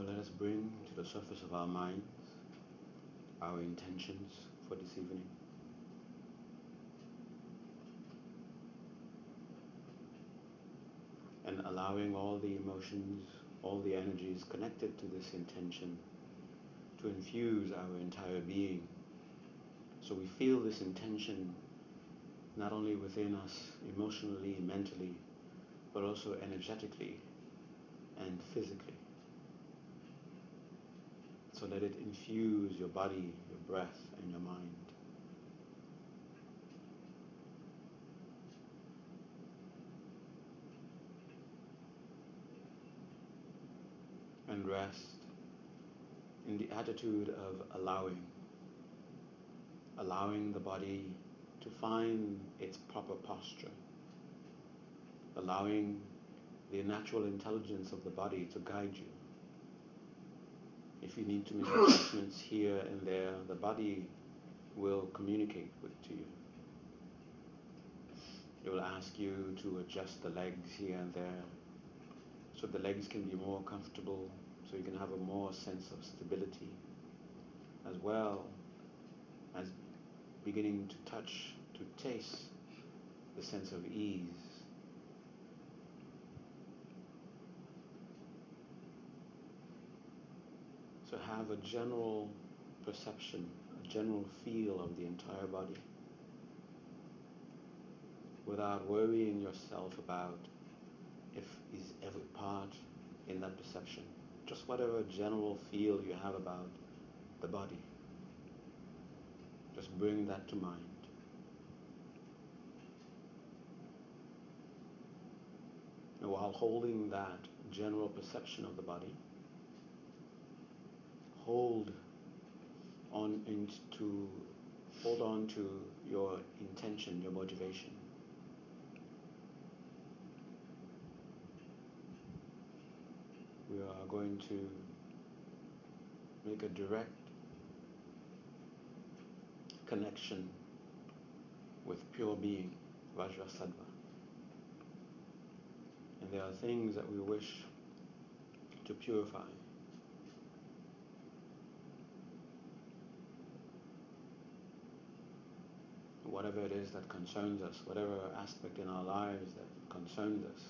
Let us bring to the surface of our minds our intentions for this evening. And allowing all the emotions, all the energies connected to this intention to infuse our entire being. So we feel this intention not only within us emotionally, mentally, but also energetically and physically. So let it infuse your body, your breath, and your mind. And rest in the attitude of allowing. Allowing the body to find its proper posture. Allowing the natural intelligence of the body to guide you. If you need to make adjustments here and there, the body will communicate with to you. It will ask you to adjust the legs here and there so the legs can be more comfortable, so you can have a more sense of stability, as well as beginning to touch, to taste the sense of ease So have a general perception, a general feel of the entire body without worrying yourself about if is every part in that perception. Just whatever general feel you have about the body. Just bring that to mind. And while holding that general perception of the body, hold on into hold on to your intention, your motivation. We are going to make a direct connection with pure being, Vajrasattva. And there are things that we wish to purify. Whatever it is that concerns us, whatever aspect in our lives that concerns us.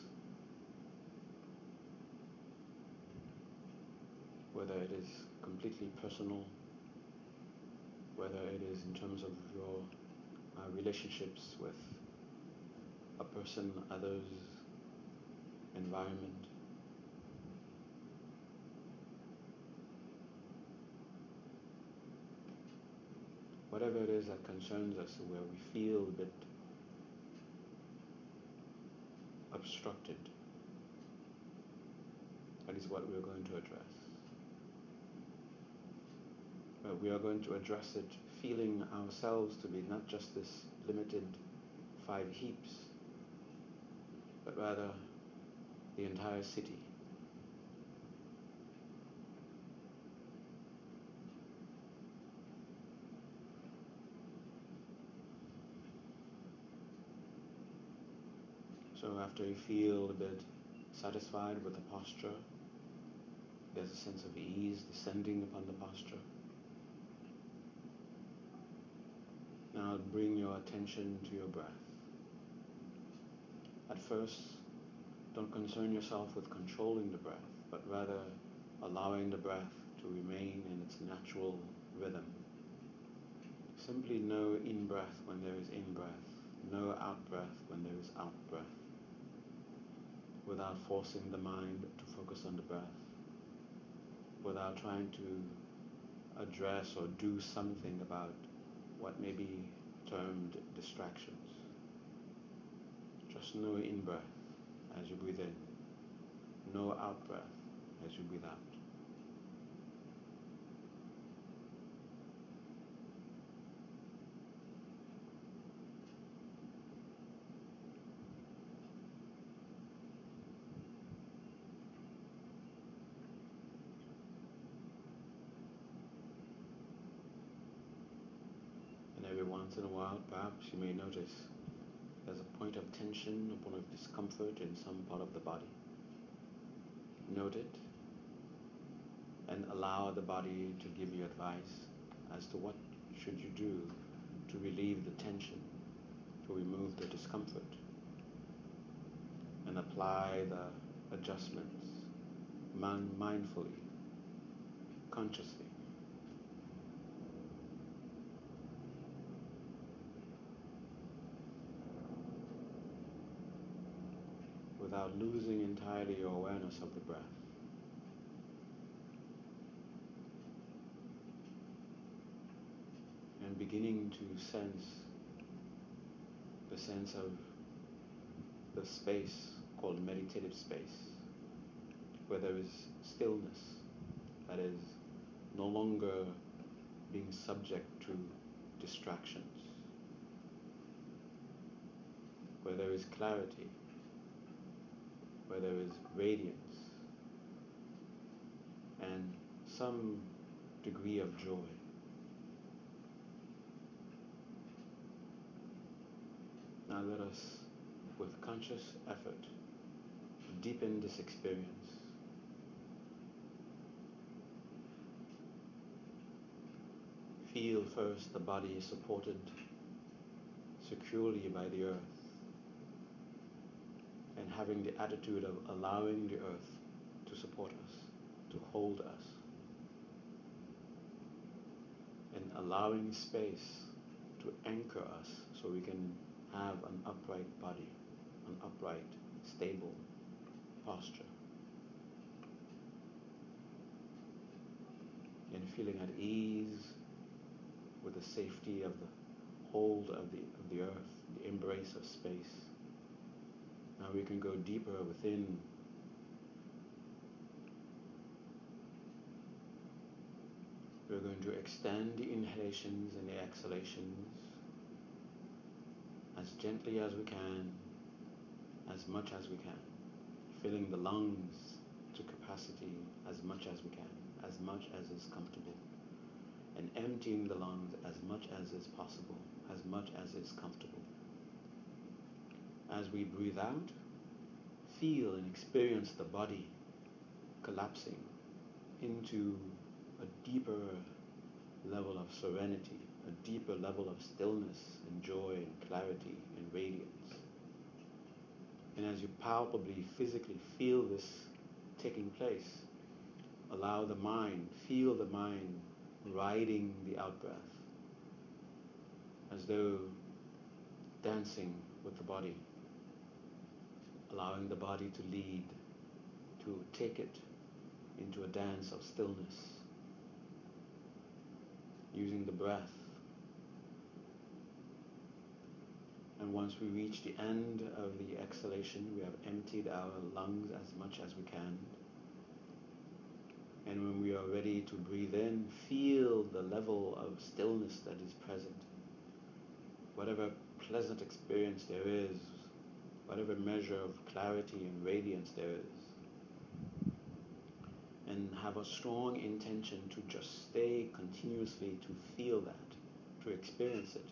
Whether it is completely personal, whether it is in terms of your uh, relationships with a person, others, environment. Whatever it is that concerns us, where we feel a bit obstructed, that is what we are going to address. But we are going to address it feeling ourselves to be not just this limited five heaps, but rather the entire city. So after you feel a bit satisfied with the posture, there's a sense of ease descending upon the posture. Now bring your attention to your breath. At first, don't concern yourself with controlling the breath, but rather allowing the breath to remain in its natural rhythm. Simply know in-breath when there is in-breath, know out-breath when there is out-breath without forcing the mind to focus on the breath, without trying to address or do something about what may be termed distractions. Just know in breath as you breathe in, know out breath as you breathe out. Once in a while, perhaps you may notice there's a point of tension, a point of discomfort in some part of the body. Note it and allow the body to give you advice as to what should you do to relieve the tension, to remove the discomfort, and apply the adjustments mindfully, consciously. Without losing entirely your awareness of the breath. And beginning to sense the sense of the space called meditative space, where there is stillness that is no longer being subject to distractions, where there is clarity where there is radiance and some degree of joy. Now let us, with conscious effort, deepen this experience. Feel first the body supported securely by the earth having the attitude of allowing the earth to support us, to hold us, and allowing space to anchor us so we can have an upright body, an upright, stable posture. And feeling at ease with the safety of the hold of the, of the earth, the embrace of space. Now we can go deeper within. We're going to extend the inhalations and the exhalations as gently as we can, as much as we can, filling the lungs to capacity as much as we can, as much as is comfortable, and emptying the lungs as much as is possible, as much as is comfortable. As we breathe out, feel and experience the body collapsing into a deeper level of serenity, a deeper level of stillness and joy and clarity and radiance. And as you palpably, physically feel this taking place, allow the mind, feel the mind riding the out-breath as though dancing with the body allowing the body to lead, to take it into a dance of stillness, using the breath. And once we reach the end of the exhalation, we have emptied our lungs as much as we can. And when we are ready to breathe in, feel the level of stillness that is present. Whatever pleasant experience there is whatever measure of clarity and radiance there is. And have a strong intention to just stay continuously to feel that, to experience it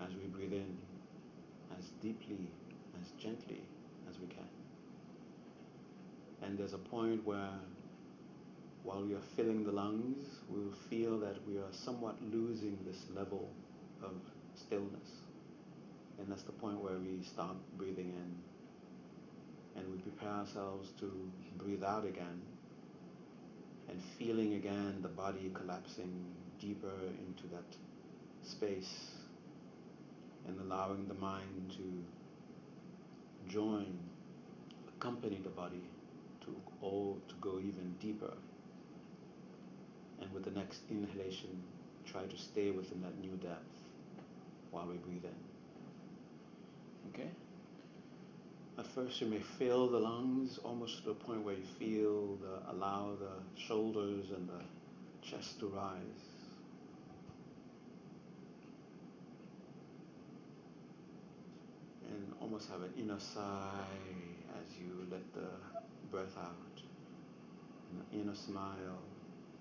as we breathe in, as deeply, as gently as we can. And there's a point where while we are filling the lungs, we'll feel that we are somewhat losing this level of stillness. And that's the point where we stop breathing in and we prepare ourselves to breathe out again and feeling again the body collapsing deeper into that space and allowing the mind to join, accompany the body to all to go even deeper. And with the next inhalation, try to stay within that new depth while we breathe in. Okay? At first you may fill the lungs almost to the point where you feel the, allow the shoulders and the chest to rise. And almost have an inner sigh as you let the breath out. An inner smile.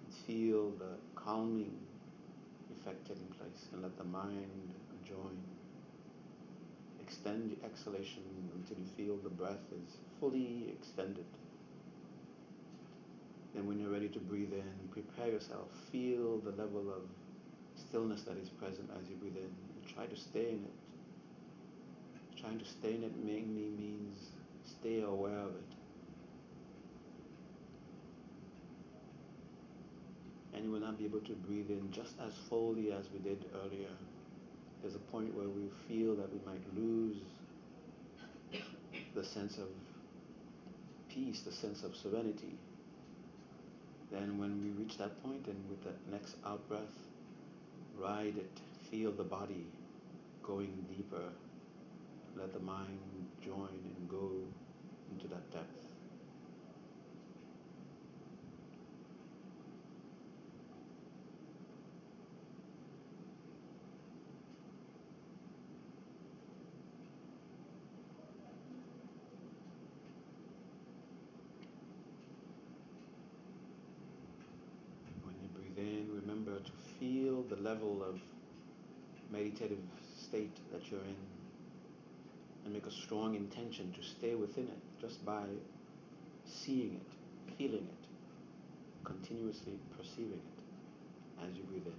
and Feel the calming effect taking place and let the mind join extend your exhalation until you feel the breath is fully extended. Then when you're ready to breathe in, prepare yourself. Feel the level of stillness that is present as you breathe in. Try to stay in it. Trying to stay in it mainly means stay aware of it. And you will not be able to breathe in just as fully as we did earlier. There's a point where we feel that we might lose the sense of peace, the sense of serenity. Then when we reach that point and with that next out breath, ride it, feel the body going deeper. Let the mind join and go into that depth. When you breathe in, remember to feel the level of meditative state that you're in and make a strong intention to stay within it just by seeing it, feeling it, continuously perceiving it as you breathe in.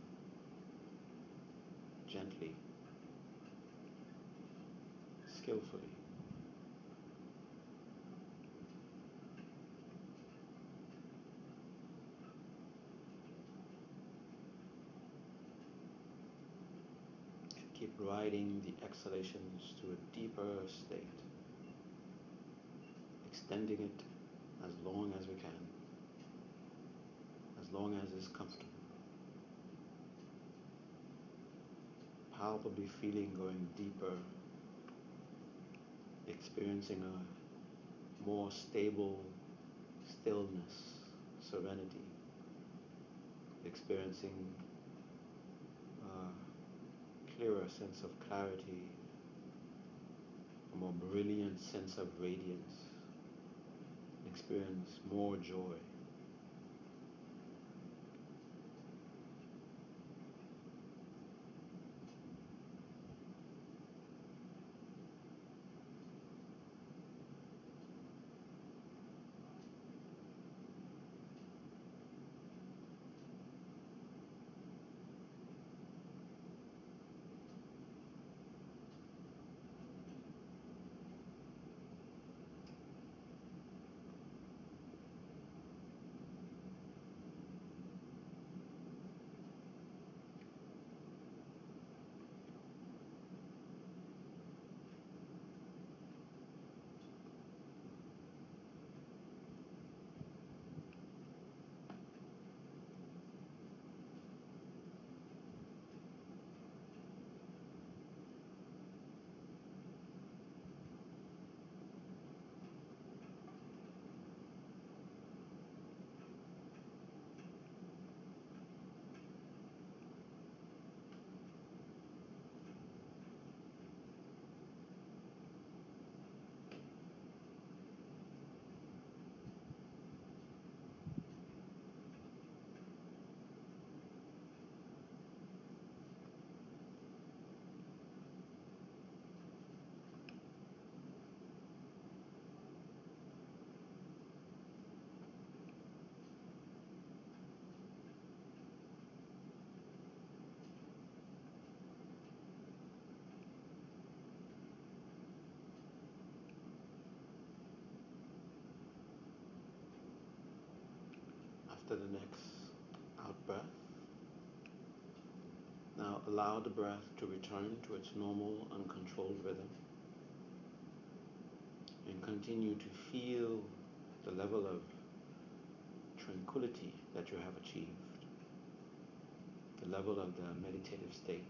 Gently, skillfully. Keep riding the exhalations to a deeper state, extending it as long as we can, as long as it's comfortable. Palpably feeling going deeper, experiencing a more stable stillness, serenity, experiencing a clearer sense of clarity, a more brilliant sense of radiance, experience more joy. After the next out breath, now allow the breath to return to its normal uncontrolled rhythm and continue to feel the level of tranquility that you have achieved, the level of the meditative state,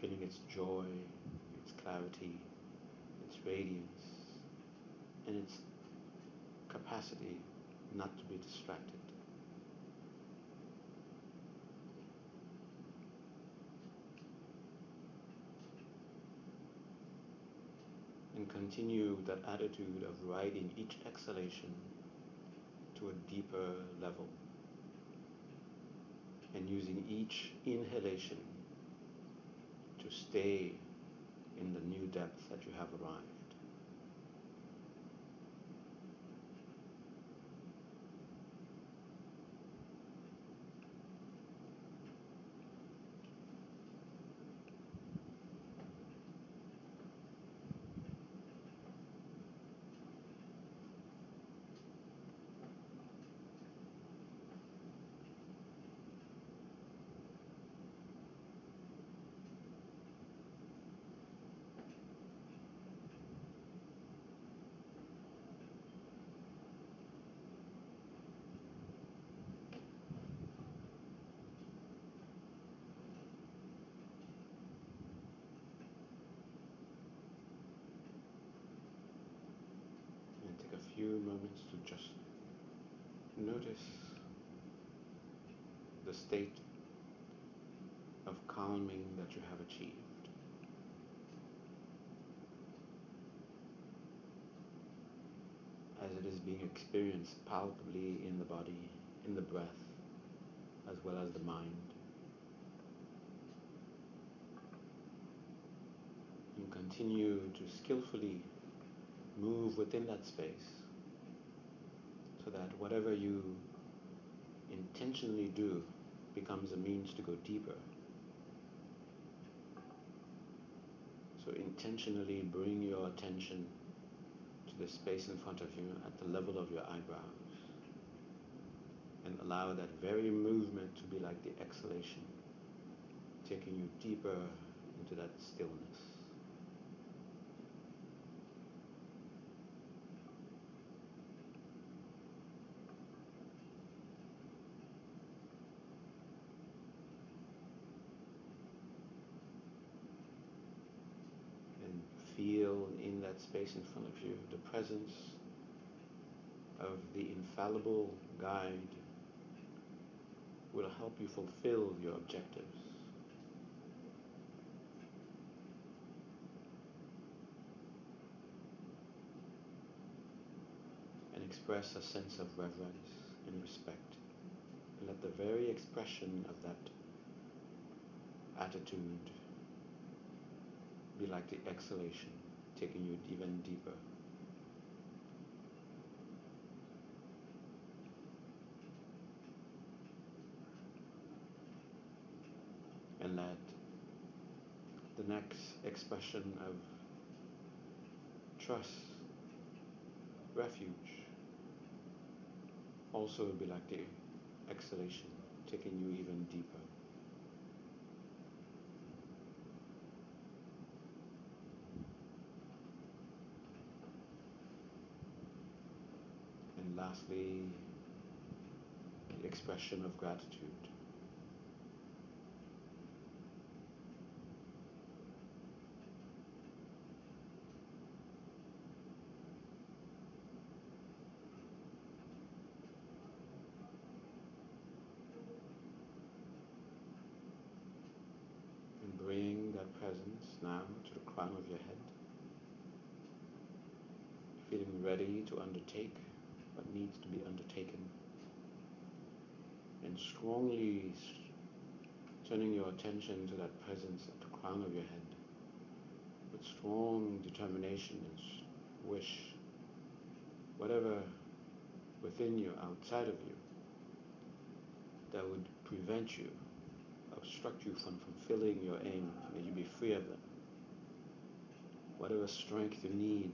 feeling its joy, its clarity, its radiance, and its capacity not to be distracted. And continue that attitude of riding each exhalation to a deeper level and using each inhalation to stay in the new depth that you have arrived. Moments to just notice the state of calming that you have achieved. As it is being experienced palpably in the body, in the breath, as well as the mind. And continue to skillfully move within that space that whatever you intentionally do becomes a means to go deeper. So intentionally bring your attention to the space in front of you at the level of your eyebrows and allow that very movement to be like the exhalation, taking you deeper into that stillness. feel in that space in front of you the presence of the infallible guide will help you fulfill your objectives. And express a sense of reverence and respect. And let the very expression of that attitude be like the exhalation, taking you even deeper. And let the next expression of trust, refuge, also will be like the exhalation, taking you even deeper. Lastly, the expression of gratitude. And bring that presence now to the crown of your head, feeling ready to undertake what needs to be undertaken. And strongly turning your attention to that presence at the crown of your head with strong determination and wish, whatever within you, outside of you, that would prevent you, obstruct you from fulfilling your aim, may you be free of them. Whatever strength you need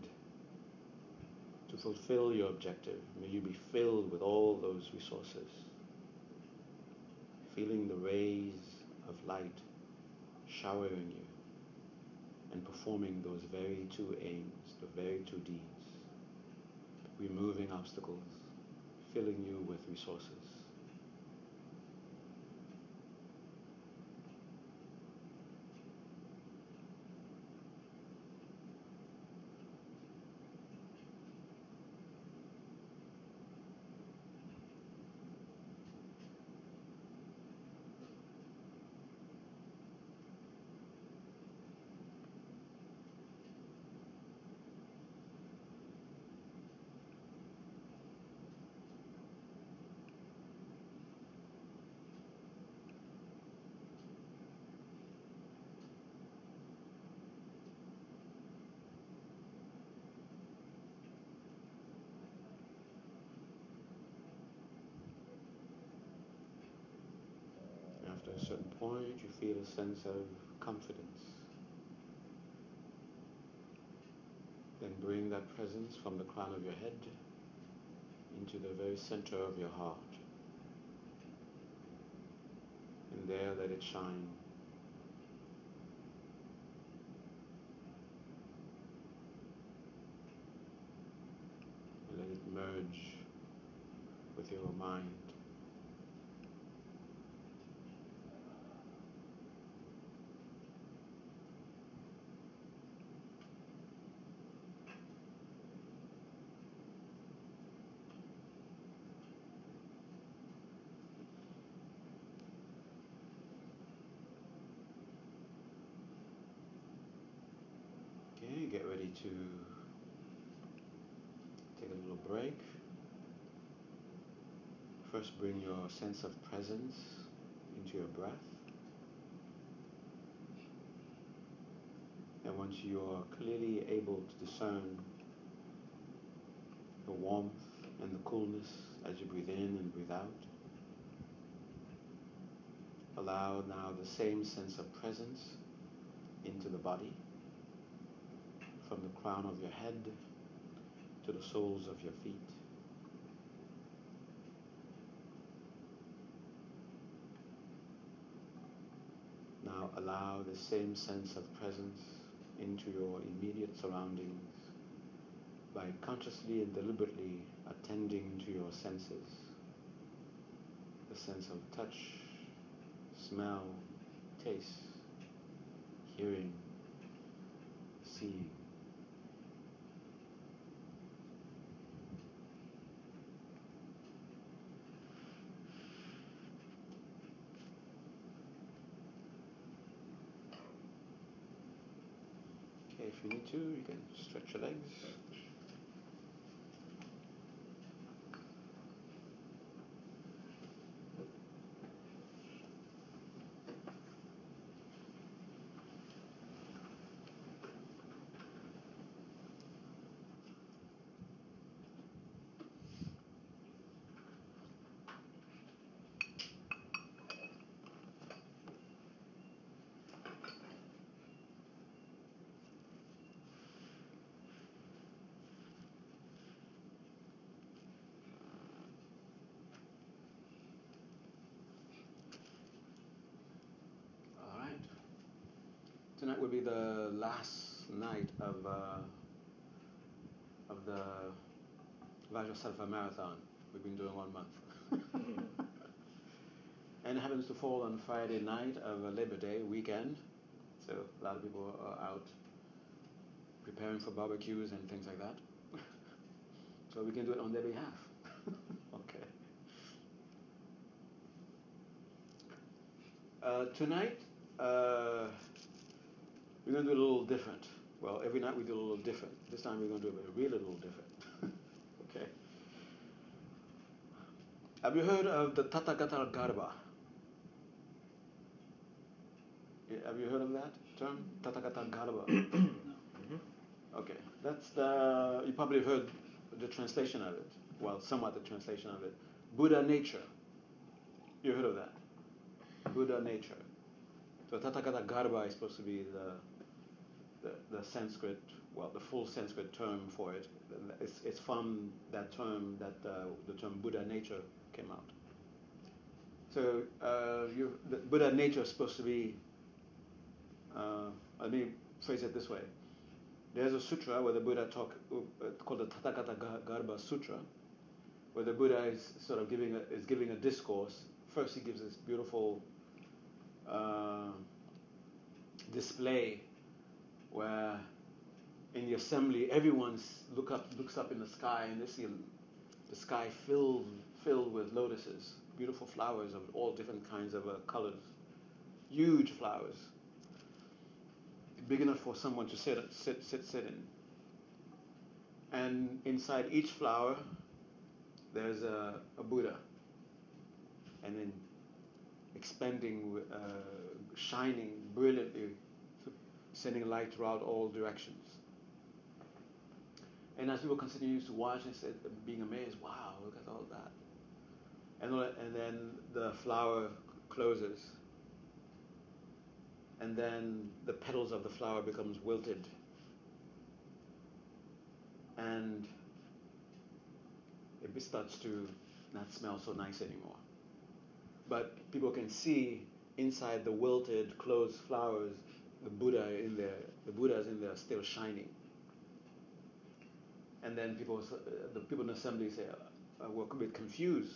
to fulfill your objective. May you be filled with all those resources. Feeling the rays of light showering you and performing those very two aims, the very two deeds. Removing obstacles, filling you with resources. After a certain point, you feel a sense of confidence. Then bring that presence from the crown of your head into the very center of your heart. And there let it shine. Let it merge with your mind. To take a little break. First, bring your sense of presence into your breath. And once you are clearly able to discern the warmth and the coolness as you breathe in and breathe out, allow now the same sense of presence into the body from the crown of your head to the soles of your feet. Now allow the same sense of presence into your immediate surroundings by consciously and deliberately attending to your senses. The sense of touch, smell, taste, hearing, seeing. Okay, if you need to, you can stretch your legs. All right. Tonight will be the last night of uh, of the Vajrasattva Marathon. We've been doing one month. and it happens to fall on Friday night of a Labor Day weekend. So a lot of people are out preparing for barbecues and things like that. so we can do it on their behalf. okay. Uh, tonight, uh, we're going to do a little different. Well, every night we do a little different. This time we're going to do a really little different. okay. Have you heard of the Tathagata Garbha? Yeah, have you heard of that term? Tathagata Garbha? Mm-hmm. Okay, that's the, you probably heard the translation of it. Well, somewhat the translation of it. Buddha nature. You heard of that? Buddha nature. So Tathagata Garbha is supposed to be the, the, Sanskrit, well, the full Sanskrit term for it. It's, it's from that term that uh, the term Buddha nature came out. So uh, Buddha nature is supposed to be, uh, let me phrase it this way. There's a sutra where the Buddha talk uh, called the Tathagata Garbha Sutra, where the Buddha is sort of giving a, is giving a discourse. First, he gives this beautiful uh, display where in the assembly everyone look up looks up in the sky and they see the sky filled filled with lotuses, beautiful flowers of all different kinds of uh, colors, huge flowers big enough for someone to sit, sit, sit, sit in. And inside each flower, there's a, a Buddha. And then expanding, uh, shining brilliantly, sending light throughout all directions. And as people continue to watch and said, being amazed, wow, look at all that. And, and then the flower closes and then the petals of the flower becomes wilted and it starts to not smell so nice anymore. But people can see inside the wilted, closed flowers, the Buddha in there, the Buddha is in there still shining. And then people, the people in the assembly say, uh, we're a bit confused.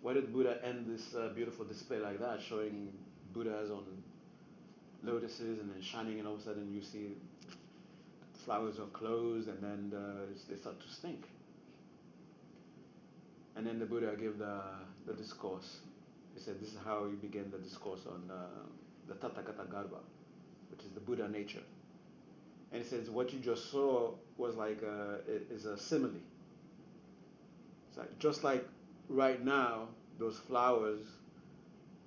Why did Buddha end this uh, beautiful display like that, showing Buddhas on lotuses and then shining, and all of a sudden you see flowers are closed and then they start to stink. And then the Buddha gave the, the discourse. He said, This is how you begin the discourse on uh, the Tathagata Garbha, which is the Buddha nature. And he says, what you just saw was like a, is a simile. It's like, just like right now, those flowers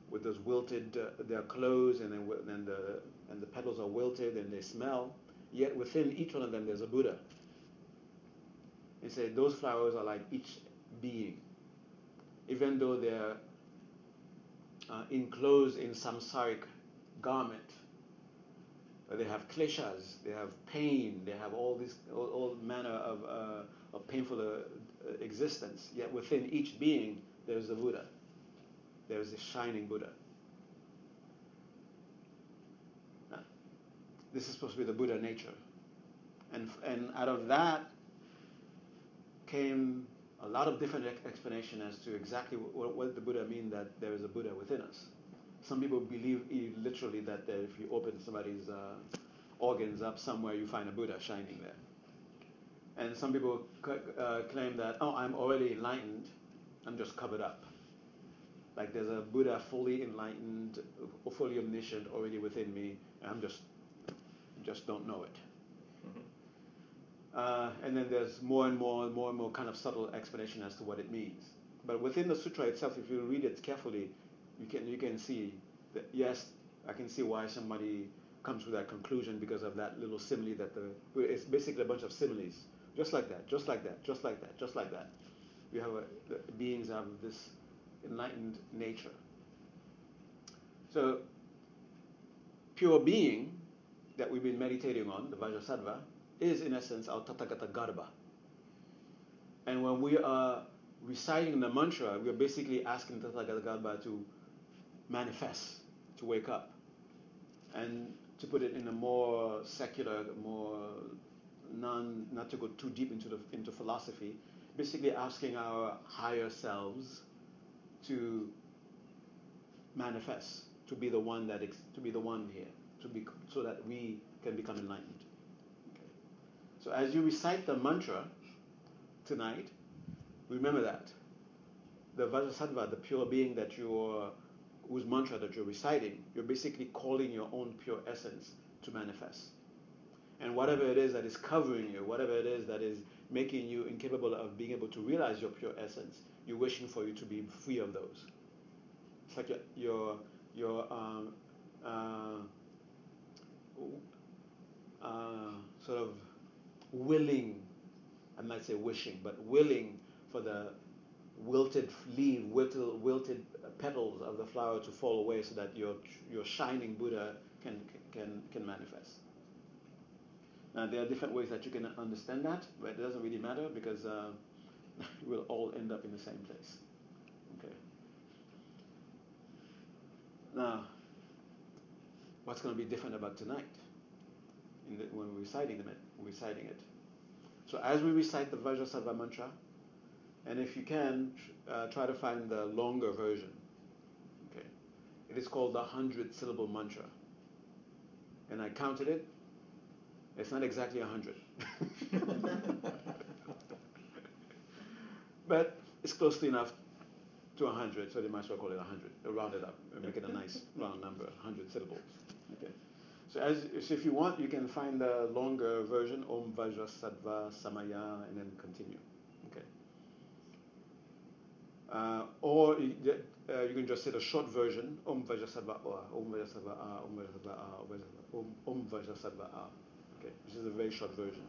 with those wilted, uh, they're closed and, then, and, the, and the petals are wilted and they smell. Yet within each one of them, there's a Buddha. He said those flowers are like each being. Even though they're uh, enclosed in samsaric garment, they have kleshas, they have pain, they have all this, all, all manner of, uh, of painful uh, existence. Yet within each being, there is a Buddha. There is a shining Buddha. This is supposed to be the Buddha nature. And, and out of that came a lot of different explanation as to exactly what, what the Buddha mean that there is a Buddha within us. Some people believe literally that if you open somebody's uh, organs up somewhere, you find a Buddha shining there. And some people uh, claim that, oh, I'm already enlightened, I'm just covered up. Like there's a Buddha fully enlightened, fully omniscient already within me, and I'm just, just don't know it. Uh, and then there's more and more and more and more kind of subtle explanation as to what it means. But within the sutra itself, if you read it carefully, you can you can see that yes, I can see why somebody comes to that conclusion because of that little simile that the it's basically a bunch of similes, just like that, just like that, just like that, just like that. We have a, the beings have this enlightened nature. So pure being that we've been meditating on, the Vajrasattva, is in essence our Tathagata Garbha. And when we are reciting the mantra, we are basically asking Tathagata Garbha to manifest, to wake up. And to put it in a more secular, more non, not to go too deep into the into philosophy, basically asking our higher selves to manifest, to be the one that ex, to be the one here, to be so that we can become enlightened. So as you recite the mantra tonight, remember that. The Vajrasattva, the pure being that you're, whose mantra that you're reciting, you're basically calling your own pure essence to manifest. And whatever it is that is covering you, whatever it is that is making you incapable of being able to realize your pure essence, you're wishing for you to be free of those. It's like your, your, your um, uh, uh, sort of willing, I might say wishing, but willing for the wilted leaf, wilted, wilted petals of the flower to fall away so that your, your shining Buddha can, can, can manifest. Now, there are different ways that you can understand that, but it doesn't really matter because uh, we'll all end up in the same place. Okay. Now, what's going to be different about tonight the, when we're reciting, the, reciting it? So as we recite the Vajrasattva mantra, and if you can, uh, try to find the longer version. Okay. It is called the hundred syllable mantra. And I counted it. It's not exactly a hundred. but it's closely enough to a hundred, so they might as well call it a hundred. Round it up and make it a nice round number, hundred syllables. Okay. So, as, so if you want, you can find the longer version, Om Vajrasattva Samaya, and then continue. Uh, or you, uh, you, can just say the short version, Om Vajrasattva Om Vajrasattva Om Vajrasattva Om, Om Vajrasattva Okay, this is a very short version.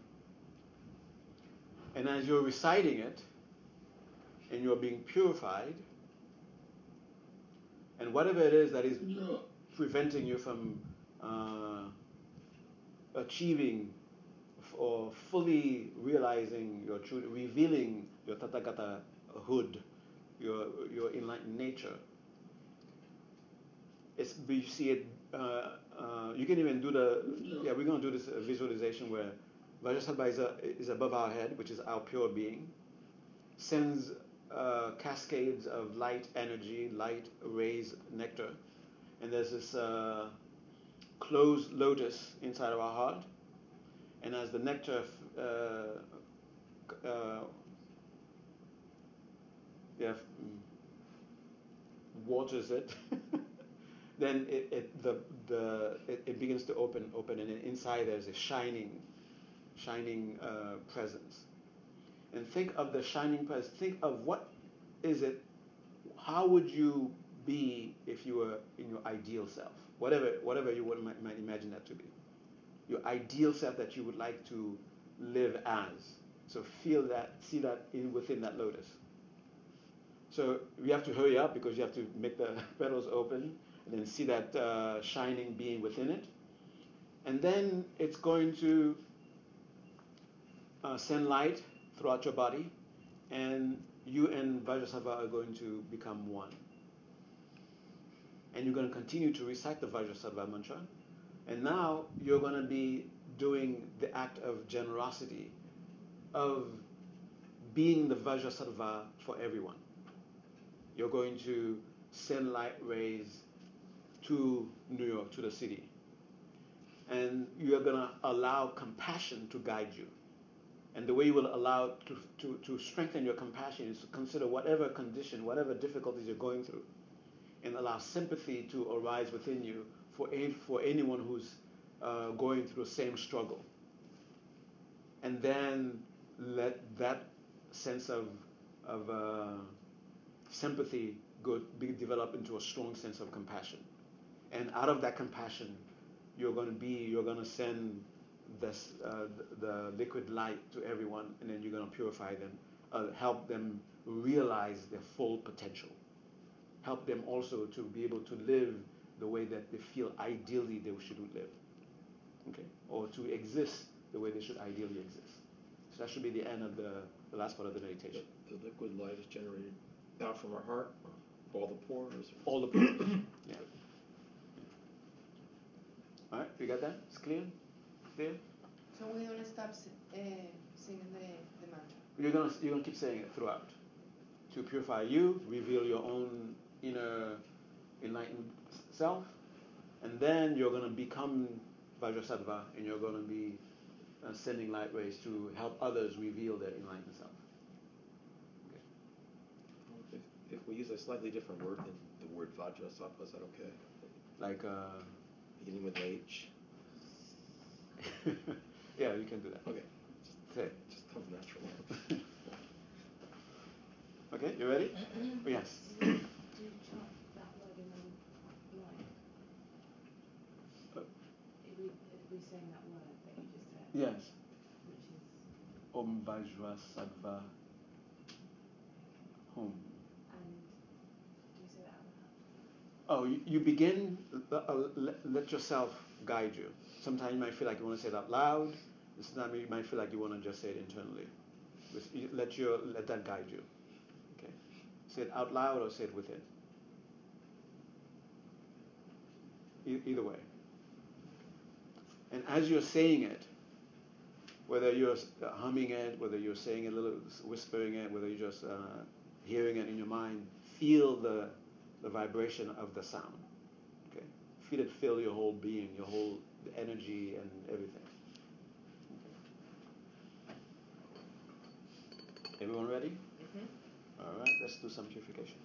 And as you're reciting it, and you're being purified, and whatever it is that is preventing you from uh, achieving or fully realizing your true, revealing your Tathagata hood, your, your enlightened nature. It's, you see it, uh, uh, you can even do the, yeah, we're going to do this visualization where Vajrasattva is, is above our head, which is our pure being, sends uh, cascades of light energy, light rays, nectar, and there's this uh, closed lotus inside of our heart. And as the nectar uh, uh, yeah, waters it, then it, it the the it, it, begins to open open and inside there's a shining shining uh, presence. And think of the shining presence think of what is it how would you be if you were in your ideal self? Whatever whatever you would, might, might imagine that to be. Your ideal self that you would like to live as. So feel that see that in within that lotus so we have to hurry up because you have to make the petals open and then see that uh, shining being within it. And then it's going to uh, send light throughout your body, and you and Vajrasattva are going to become one. And you're going to continue to recite the Vajrasattva mantra. And now you're going to be doing the act of generosity, of being the Vajrasattva for everyone you're going to send light rays to New York, to the city. And you're going to allow compassion to guide you. And the way you will allow to, to, to strengthen your compassion is to consider whatever condition, whatever difficulties you're going through, and allow sympathy to arise within you for, for anyone who's uh, going through the same struggle. And then let that sense of, of uh, sympathy go, be developed into a strong sense of compassion. And out of that compassion, you're going to be, you're going to send this, uh, the, the, liquid light to everyone, and then you're going to purify them, uh, help them realize their full potential. Help them also to be able to live the way that they feel ideally they should live. Okay? Or to exist the way they should ideally exist. So that should be the end of the, the last part of the meditation. The, the liquid light is generated out from our heart, all the pores. All the pores. yeah. All right, you got that? It's clear? Clear? So we're gonna stop uh, singing the, the mantra. You're gonna you're gonna keep saying it throughout to purify you, reveal your own inner enlightened self, and then you're gonna become Vajrasattva, and you're gonna be uh, sending light rays to help others reveal their enlightened self. If we use a slightly different word than the word Vajrasattva, is that okay? Like, uh, Beginning with H? yeah, you can do that. Okay. Just say Just comes natural. okay, you ready? oh, yes. Do you chant that word in the line? Uh, if we, if we saying that word that you just said? Yes. Which is? Om Vajrasattva Hum. Oh, you, begin, uh, uh, let, let, yourself guide you. Sometimes you might feel like you want to say it out loud. Sometimes you might feel like you want to just say it internally. Let, your, let that guide you. Okay? Say it out loud or say it within. E- either way. And as you're saying it, whether you're humming it, whether you're saying it a little, whispering it, whether you're just uh, hearing it in your mind, feel the the vibration of the sound. Okay? Feel it fill your whole being, your whole energy and everything. Everyone ready? Mm-hmm. All right, let's do some purification.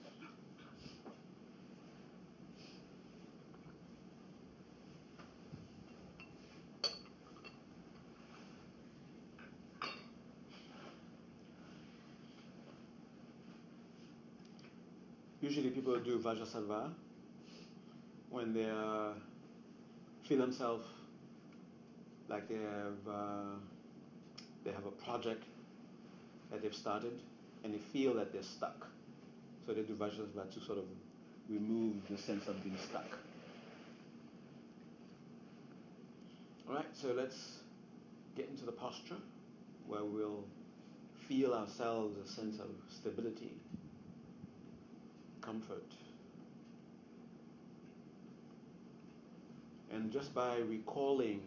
Usually people do Vajrasattva when they uh, feel themselves like they have, uh, they have a project that they've started and they feel that they're stuck. So they do Vajrasattva to sort of remove the sense of being stuck. All right, so let's get into the posture where we'll feel ourselves a sense of stability comfort. And just by recalling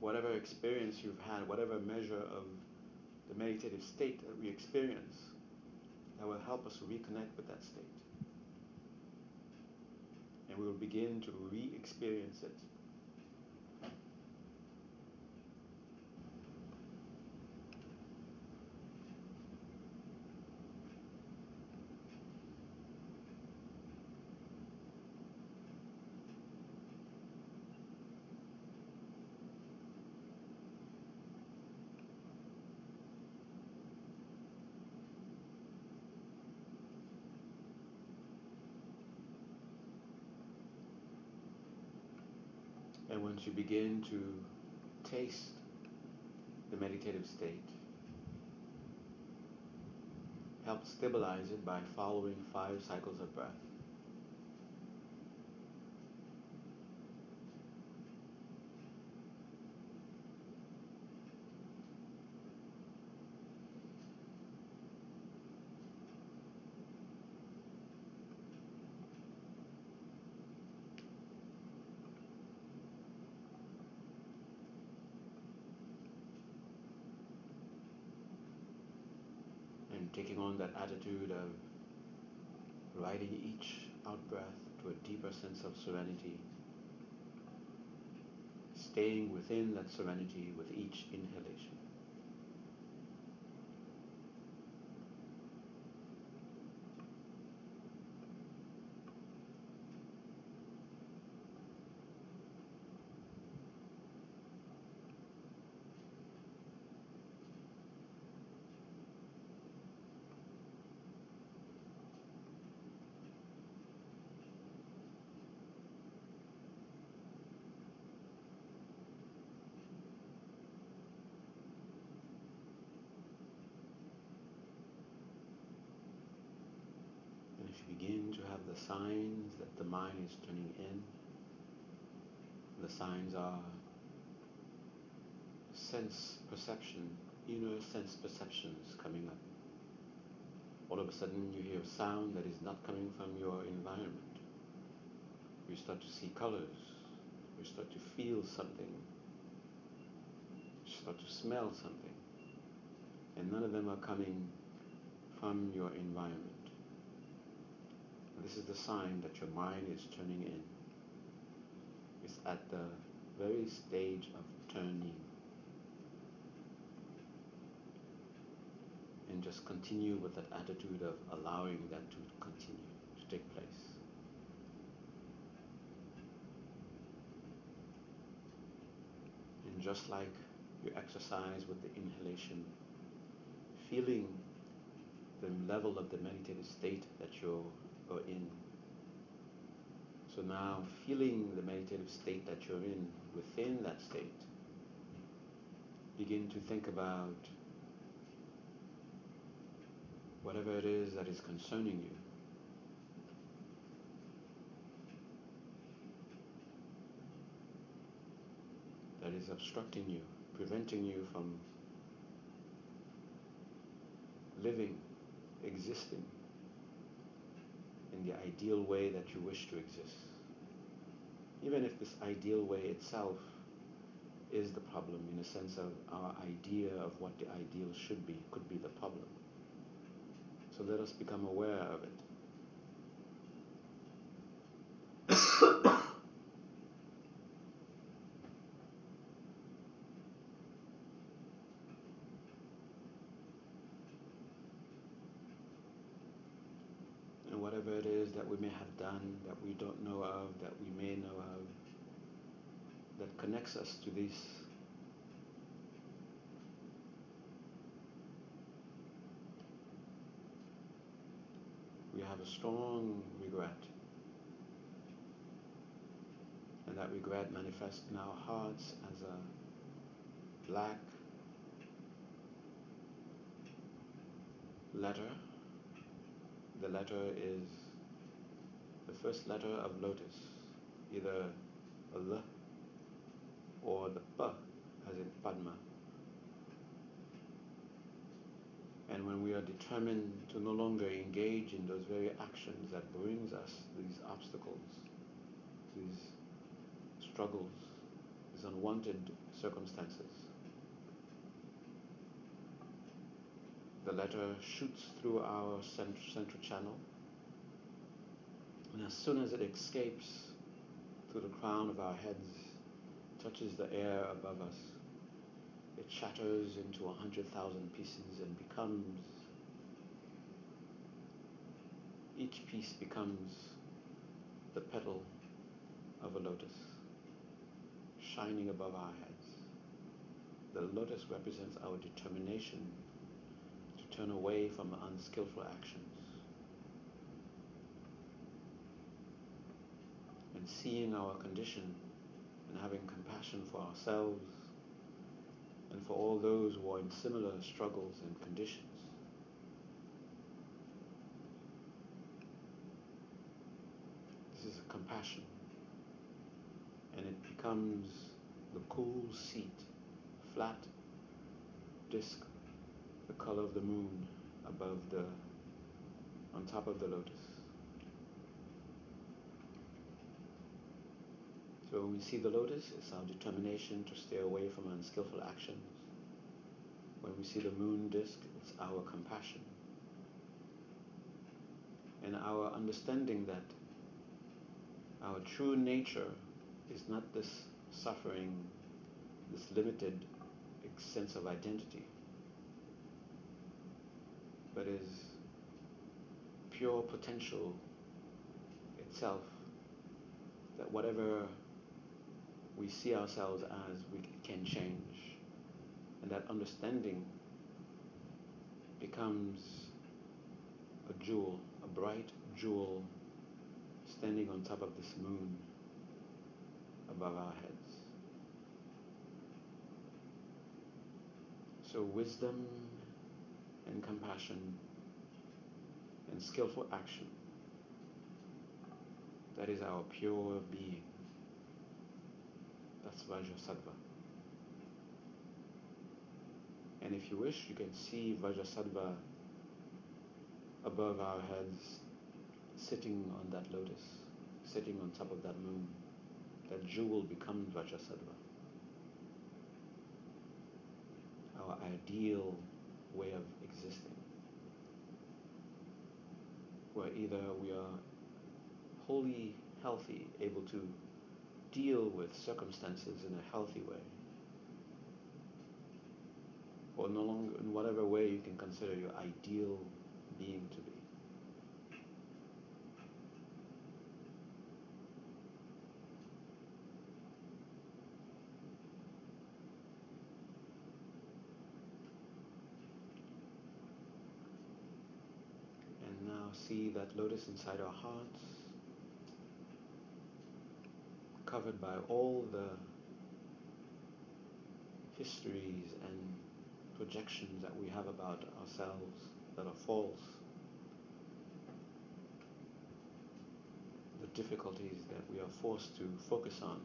whatever experience you've had, whatever measure of the meditative state that we experience, that will help us reconnect with that state. And we will begin to re experience it And once you begin to taste the meditative state, help stabilize it by following five cycles of breath. and taking on that attitude of riding each out breath to a deeper sense of serenity, staying within that serenity with each inhalation. And if you begin to have the signs that the mind is turning in, the signs are sense perception, inner sense perceptions coming up. All of a sudden you hear a sound that is not coming from your environment. You start to see colors. You start to feel something. You start to smell something. And none of them are coming from your environment. This is the sign that your mind is turning in. It's at the very stage of turning. And just continue with that attitude of allowing that to continue, to take place. And just like you exercise with the inhalation, feeling the level of the meditative state that you're or in. So now feeling the meditative state that you're in within that state, begin to think about whatever it is that is concerning you. That is obstructing you, preventing you from living, existing in the ideal way that you wish to exist. Even if this ideal way itself is the problem in a sense of our idea of what the ideal should be could be the problem. So let us become aware of it. whatever it is that we may have done, that we don't know of, that we may know of, that connects us to this. We have a strong regret. And that regret manifests in our hearts as a black letter the letter is the first letter of lotus, either a L or the P as in Padma. And when we are determined to no longer engage in those very actions that brings us these obstacles, these struggles, these unwanted circumstances, the letter shoots through our central channel. And as soon as it escapes through the crown of our heads, touches the air above us, it shatters into a hundred thousand pieces and becomes, each piece becomes the petal of a lotus shining above our heads. The lotus represents our determination to turn away from unskillful actions. And seeing our condition and having compassion for ourselves and for all those who are in similar struggles and conditions. This is a compassion and it becomes the cool seat, flat disc, the color of the moon above the, on top of the lotus. When we see the lotus, it's our determination to stay away from unskillful actions. When we see the moon disk, it's our compassion. And our understanding that our true nature is not this suffering, this limited sense of identity, but is pure potential itself. That whatever we see ourselves as, we can change. And that understanding becomes a jewel, a bright jewel standing on top of this moon above our heads. So wisdom and compassion and skillful action. That is our pure being. That's Vajrasattva. And if you wish, you can see Vajrasattva above our heads, sitting on that lotus, sitting on top of that moon. That jewel becomes Vajrasattva. Our ideal way of existing. Where either we are wholly healthy, able to deal with circumstances in a healthy way, or no longer in whatever way you can consider your ideal being to be. And now see that lotus inside our hearts, covered by all the histories and projections that we have about ourselves that are false, the difficulties that we are forced to focus on,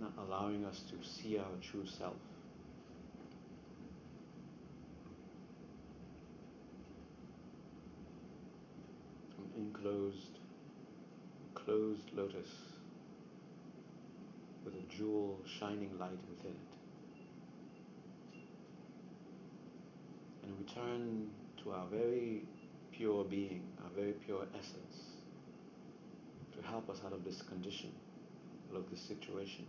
not allowing us to see our true self. Enclosed, closed lotus with a jewel shining light within it. And we turn to our very pure being, our very pure essence, to help us out of this condition, out of this situation.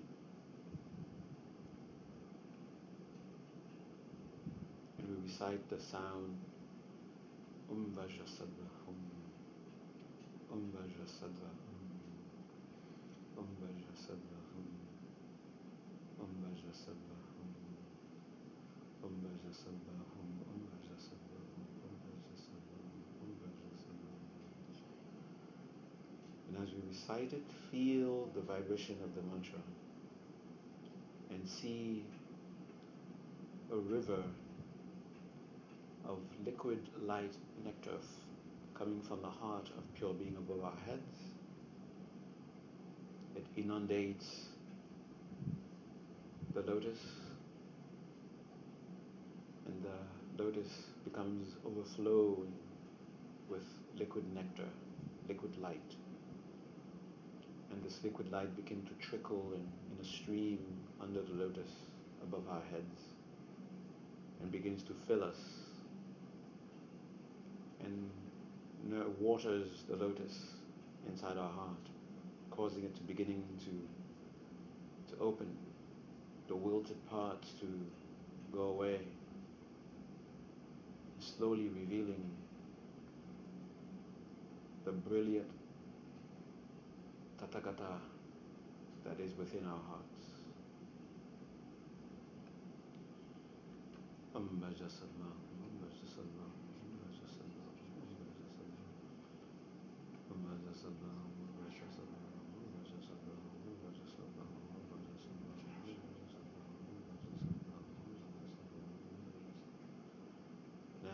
And we recite the sound Om Vajrasattva Om Om Vajrasattva Om Om Om Vajrasattva Om Om Vajrasattva Om Om Vajrasattva Om Om Vajrasattva And as we recite it, feel the vibration of the mantra and see a river of liquid light nectar coming from the heart of pure being above our heads. Inundates the lotus and the lotus becomes overflowing with liquid nectar, liquid light. And this liquid light begins to trickle in, in a stream under the lotus above our heads and begins to fill us and waters the lotus inside our heart, causing it to beginning to to open, the wilted parts to go away, slowly revealing the brilliant Tathagata that is within our hearts. Vajrasattva, Om Vajrasattva, Om Vajrasattva, Om Vajrasattva, Om Vajrasattva, Om Vajrasattva, Om Vajrasattva, Om Vajrasattva,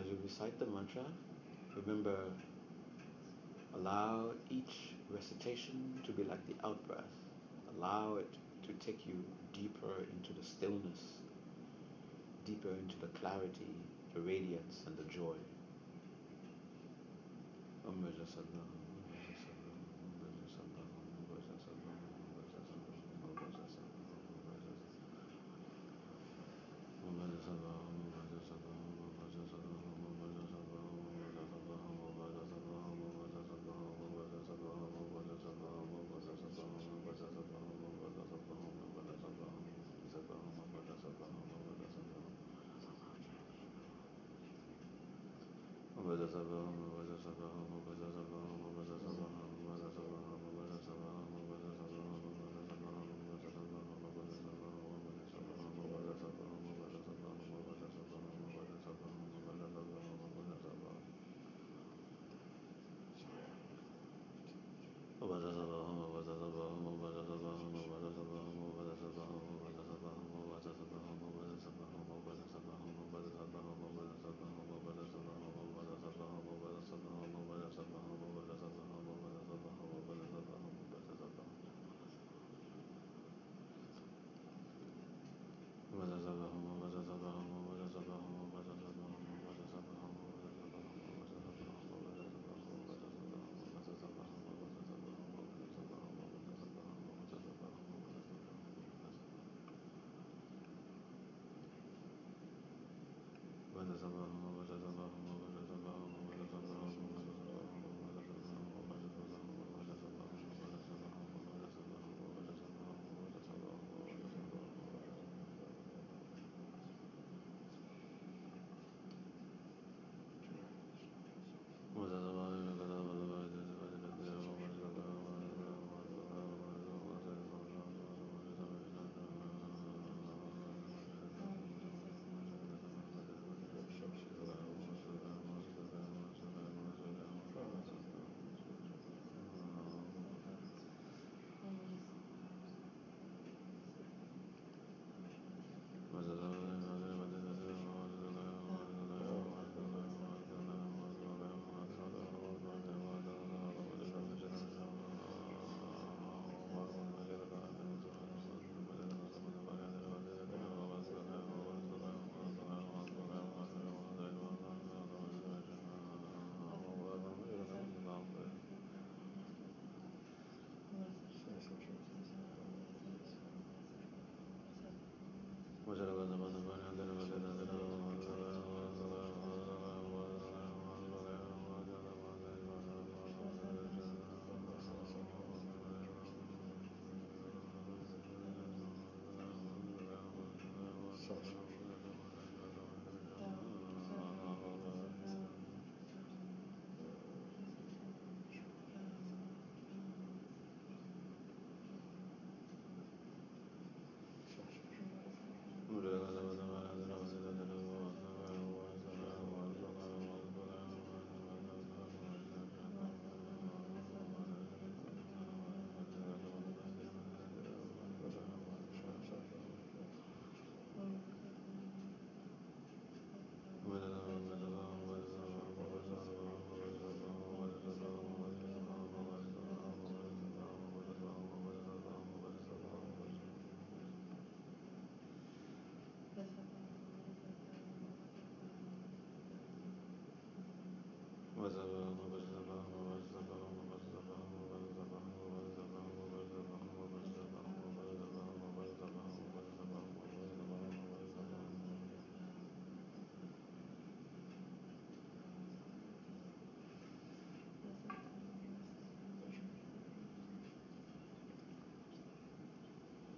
you recite the mantra, remember, allow each recitation to be like the out-breath. Allow it to take you deeper into the stillness, deeper into the clarity, the radiance, and the joy.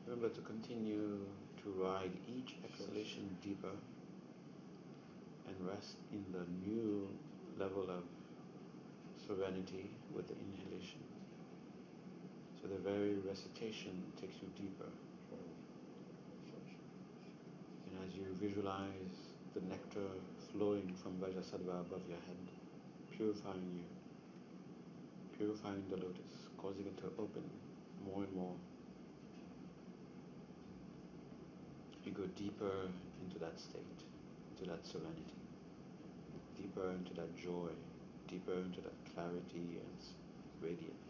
Remember to continue to ride each exhalation deeper and rest in the new level of serenity with the inhalation. So the very recitation takes you deeper. And as you visualize the nectar flowing from Vajrasattva above your head, purifying you, purifying the lotus, causing it to open more and more you go deeper into that state, into that serenity. deeper into that joy, deeper into that clarity and radiance.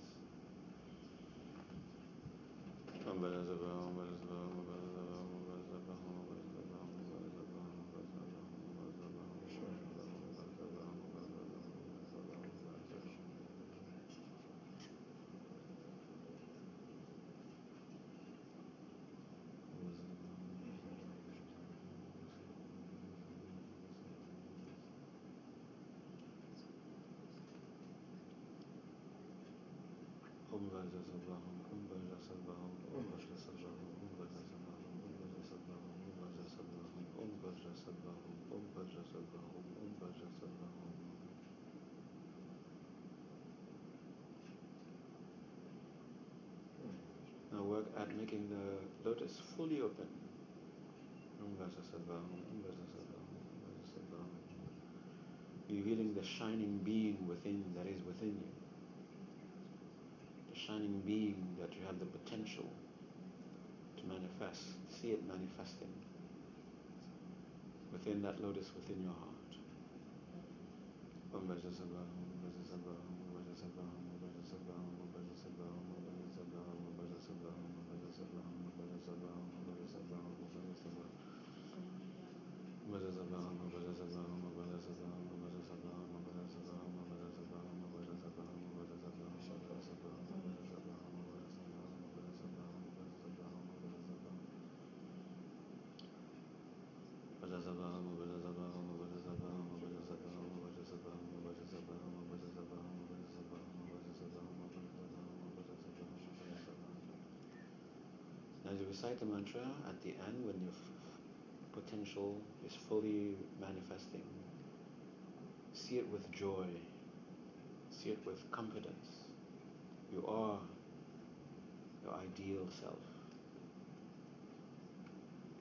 Now work at making the lotus fully open. Revealing the shining being within that is within you. Shining being that you have the potential to manifest. See it manifesting within that lotus within your heart. As you recite the mantra at the end when your potential is fully manifesting, see it with joy, see it with confidence. You are your ideal self.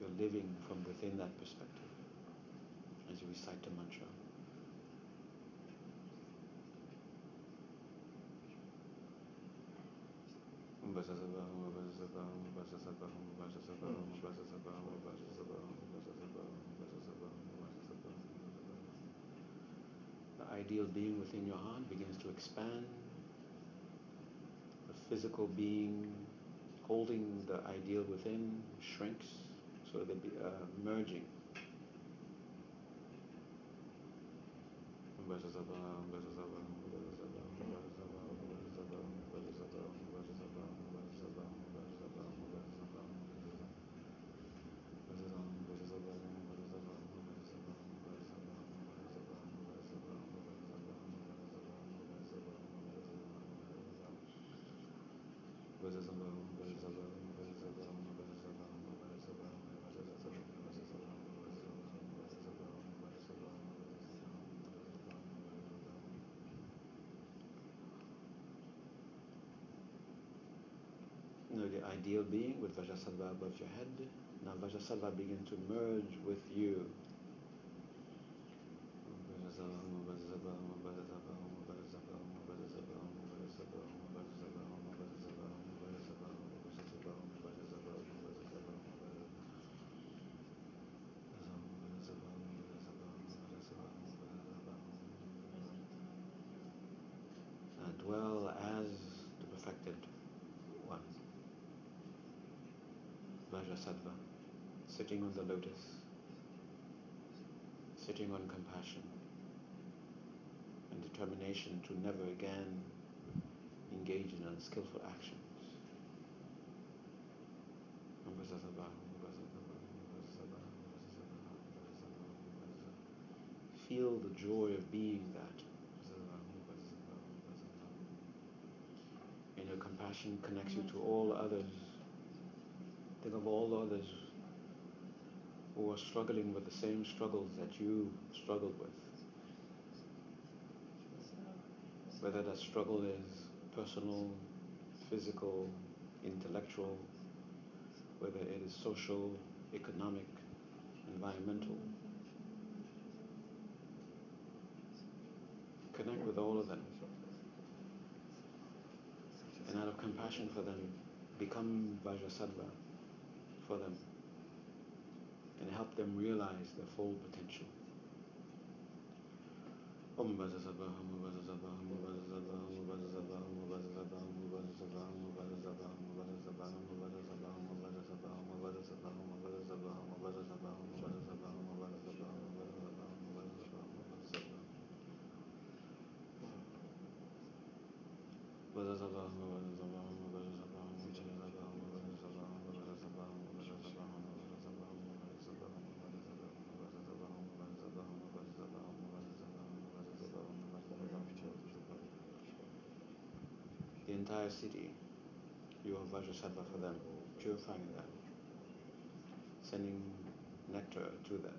You're living from within that perspective as you recite the mantra. The ideal being within your heart begins to expand. The physical being holding the ideal within shrinks so they be uh, merging. Know, the ideal being with Vajrasattva above your head. Now Vajrasattva begin to merge with you. Uh, dwell as the perfected one. Vajrasattva, sitting on the lotus, sitting on compassion and determination to never again engage in unskillful actions. Feel the joy of being that. And your compassion connects you to all others. Think of all others who are struggling with the same struggles that you struggled with. Whether that struggle is personal, physical, intellectual, whether it is social, economic, environmental. Connect with all of them. And out of compassion for them, become Vajrasattva for them and help them realize their full potential. entire city, you are Vajrasattva for them, purifying them, sending nectar to them,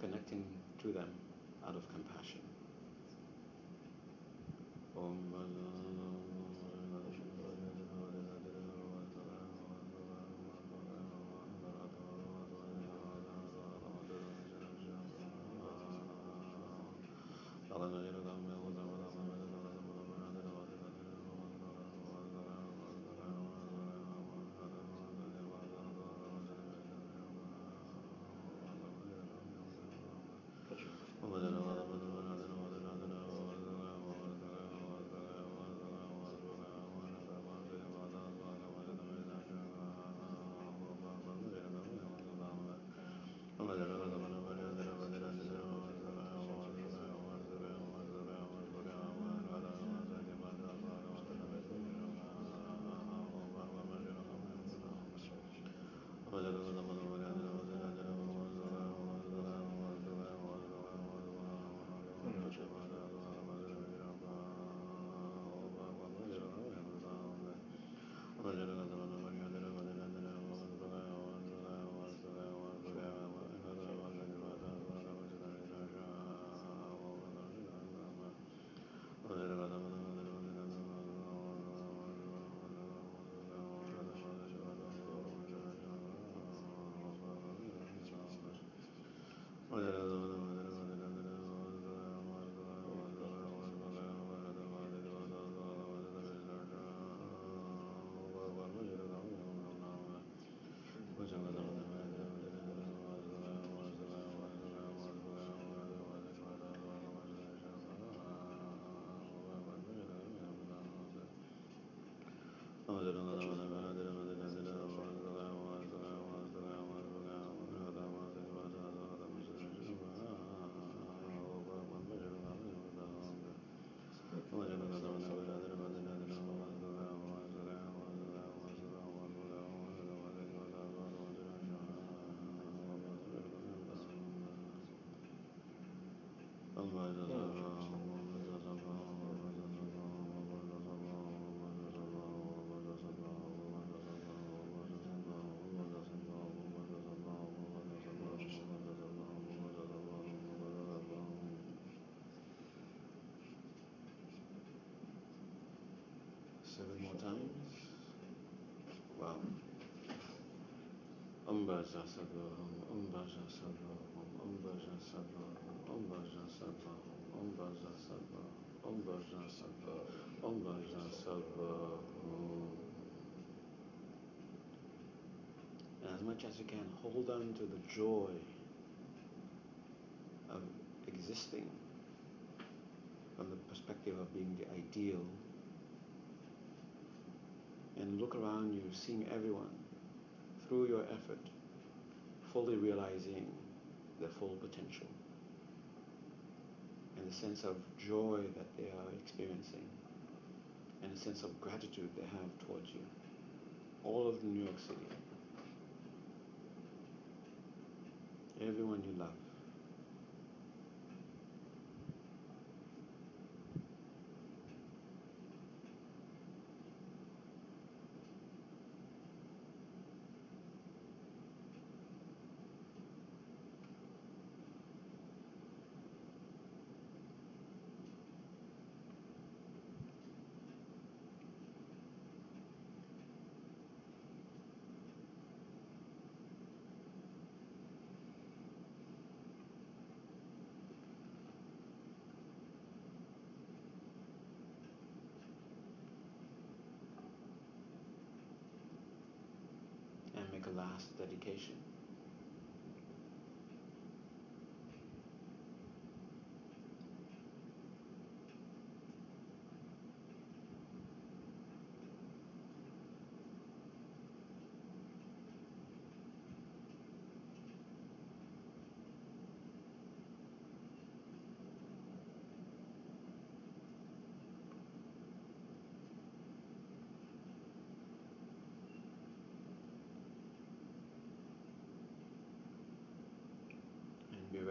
connecting to them out of compassion. Gracias. As much as you can, hold on to the joy of existing from the perspective of being the ideal and look around you, seeing everyone through your effort, fully realizing their full potential and the sense of joy that they are experiencing and a sense of gratitude they have towards you. All of New York City. Everyone you love. master's education.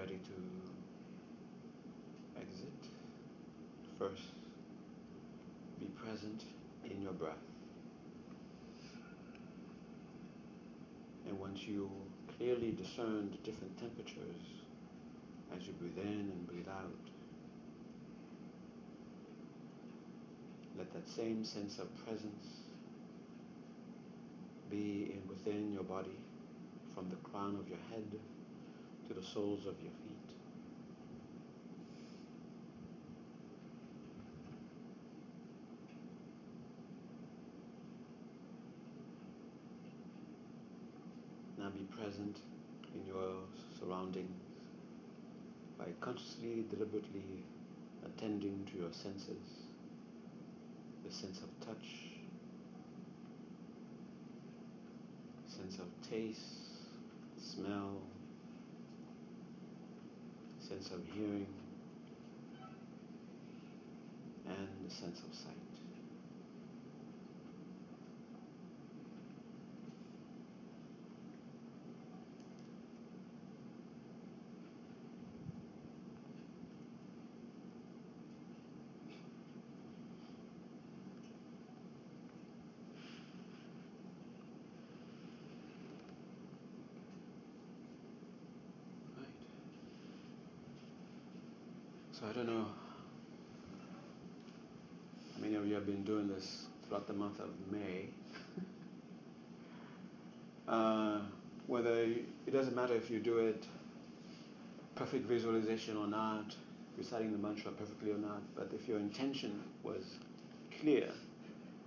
Ready to exit, first be present in your breath. And once you clearly discern the different temperatures as you breathe in and breathe out, let that same sense of presence be in within your body from the crown of your head to the soles of your feet. Now be present in your surroundings by consciously, deliberately attending to your senses, the sense of touch, sense of taste, smell, sense of hearing, and the sense of sight. So I don't know how many of you have been doing this throughout the month of May. uh, whether you, it doesn't matter if you do it perfect visualization or not, reciting the mantra perfectly or not, but if your intention was clear,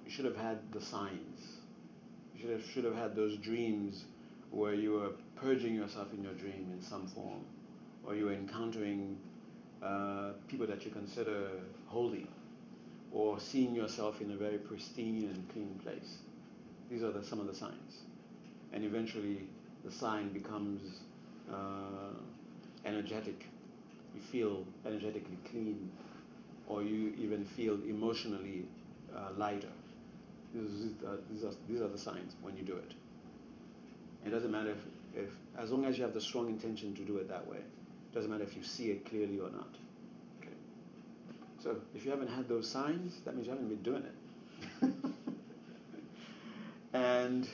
you should have had the signs. You should have, should have had those dreams where you were purging yourself in your dream in some form, or you were encountering uh, people that you consider holy, or seeing yourself in a very pristine and clean place. These are the, some of the signs. And eventually, the sign becomes uh, energetic. You feel energetically clean, or you even feel emotionally uh, lighter. These, uh, these, are, these are the signs when you do it. It doesn't matter if, if, as long as you have the strong intention to do it that way, doesn't matter if you see it clearly or not. Okay. So if you haven't had those signs, that means you haven't been doing it. and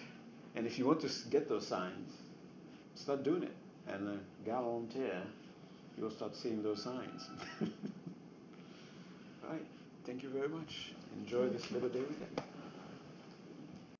and if you want to get those signs, start doing it. And uh, galantere, you'll start seeing those signs. All right. Thank you very much. Enjoy this Labor Day with weekend.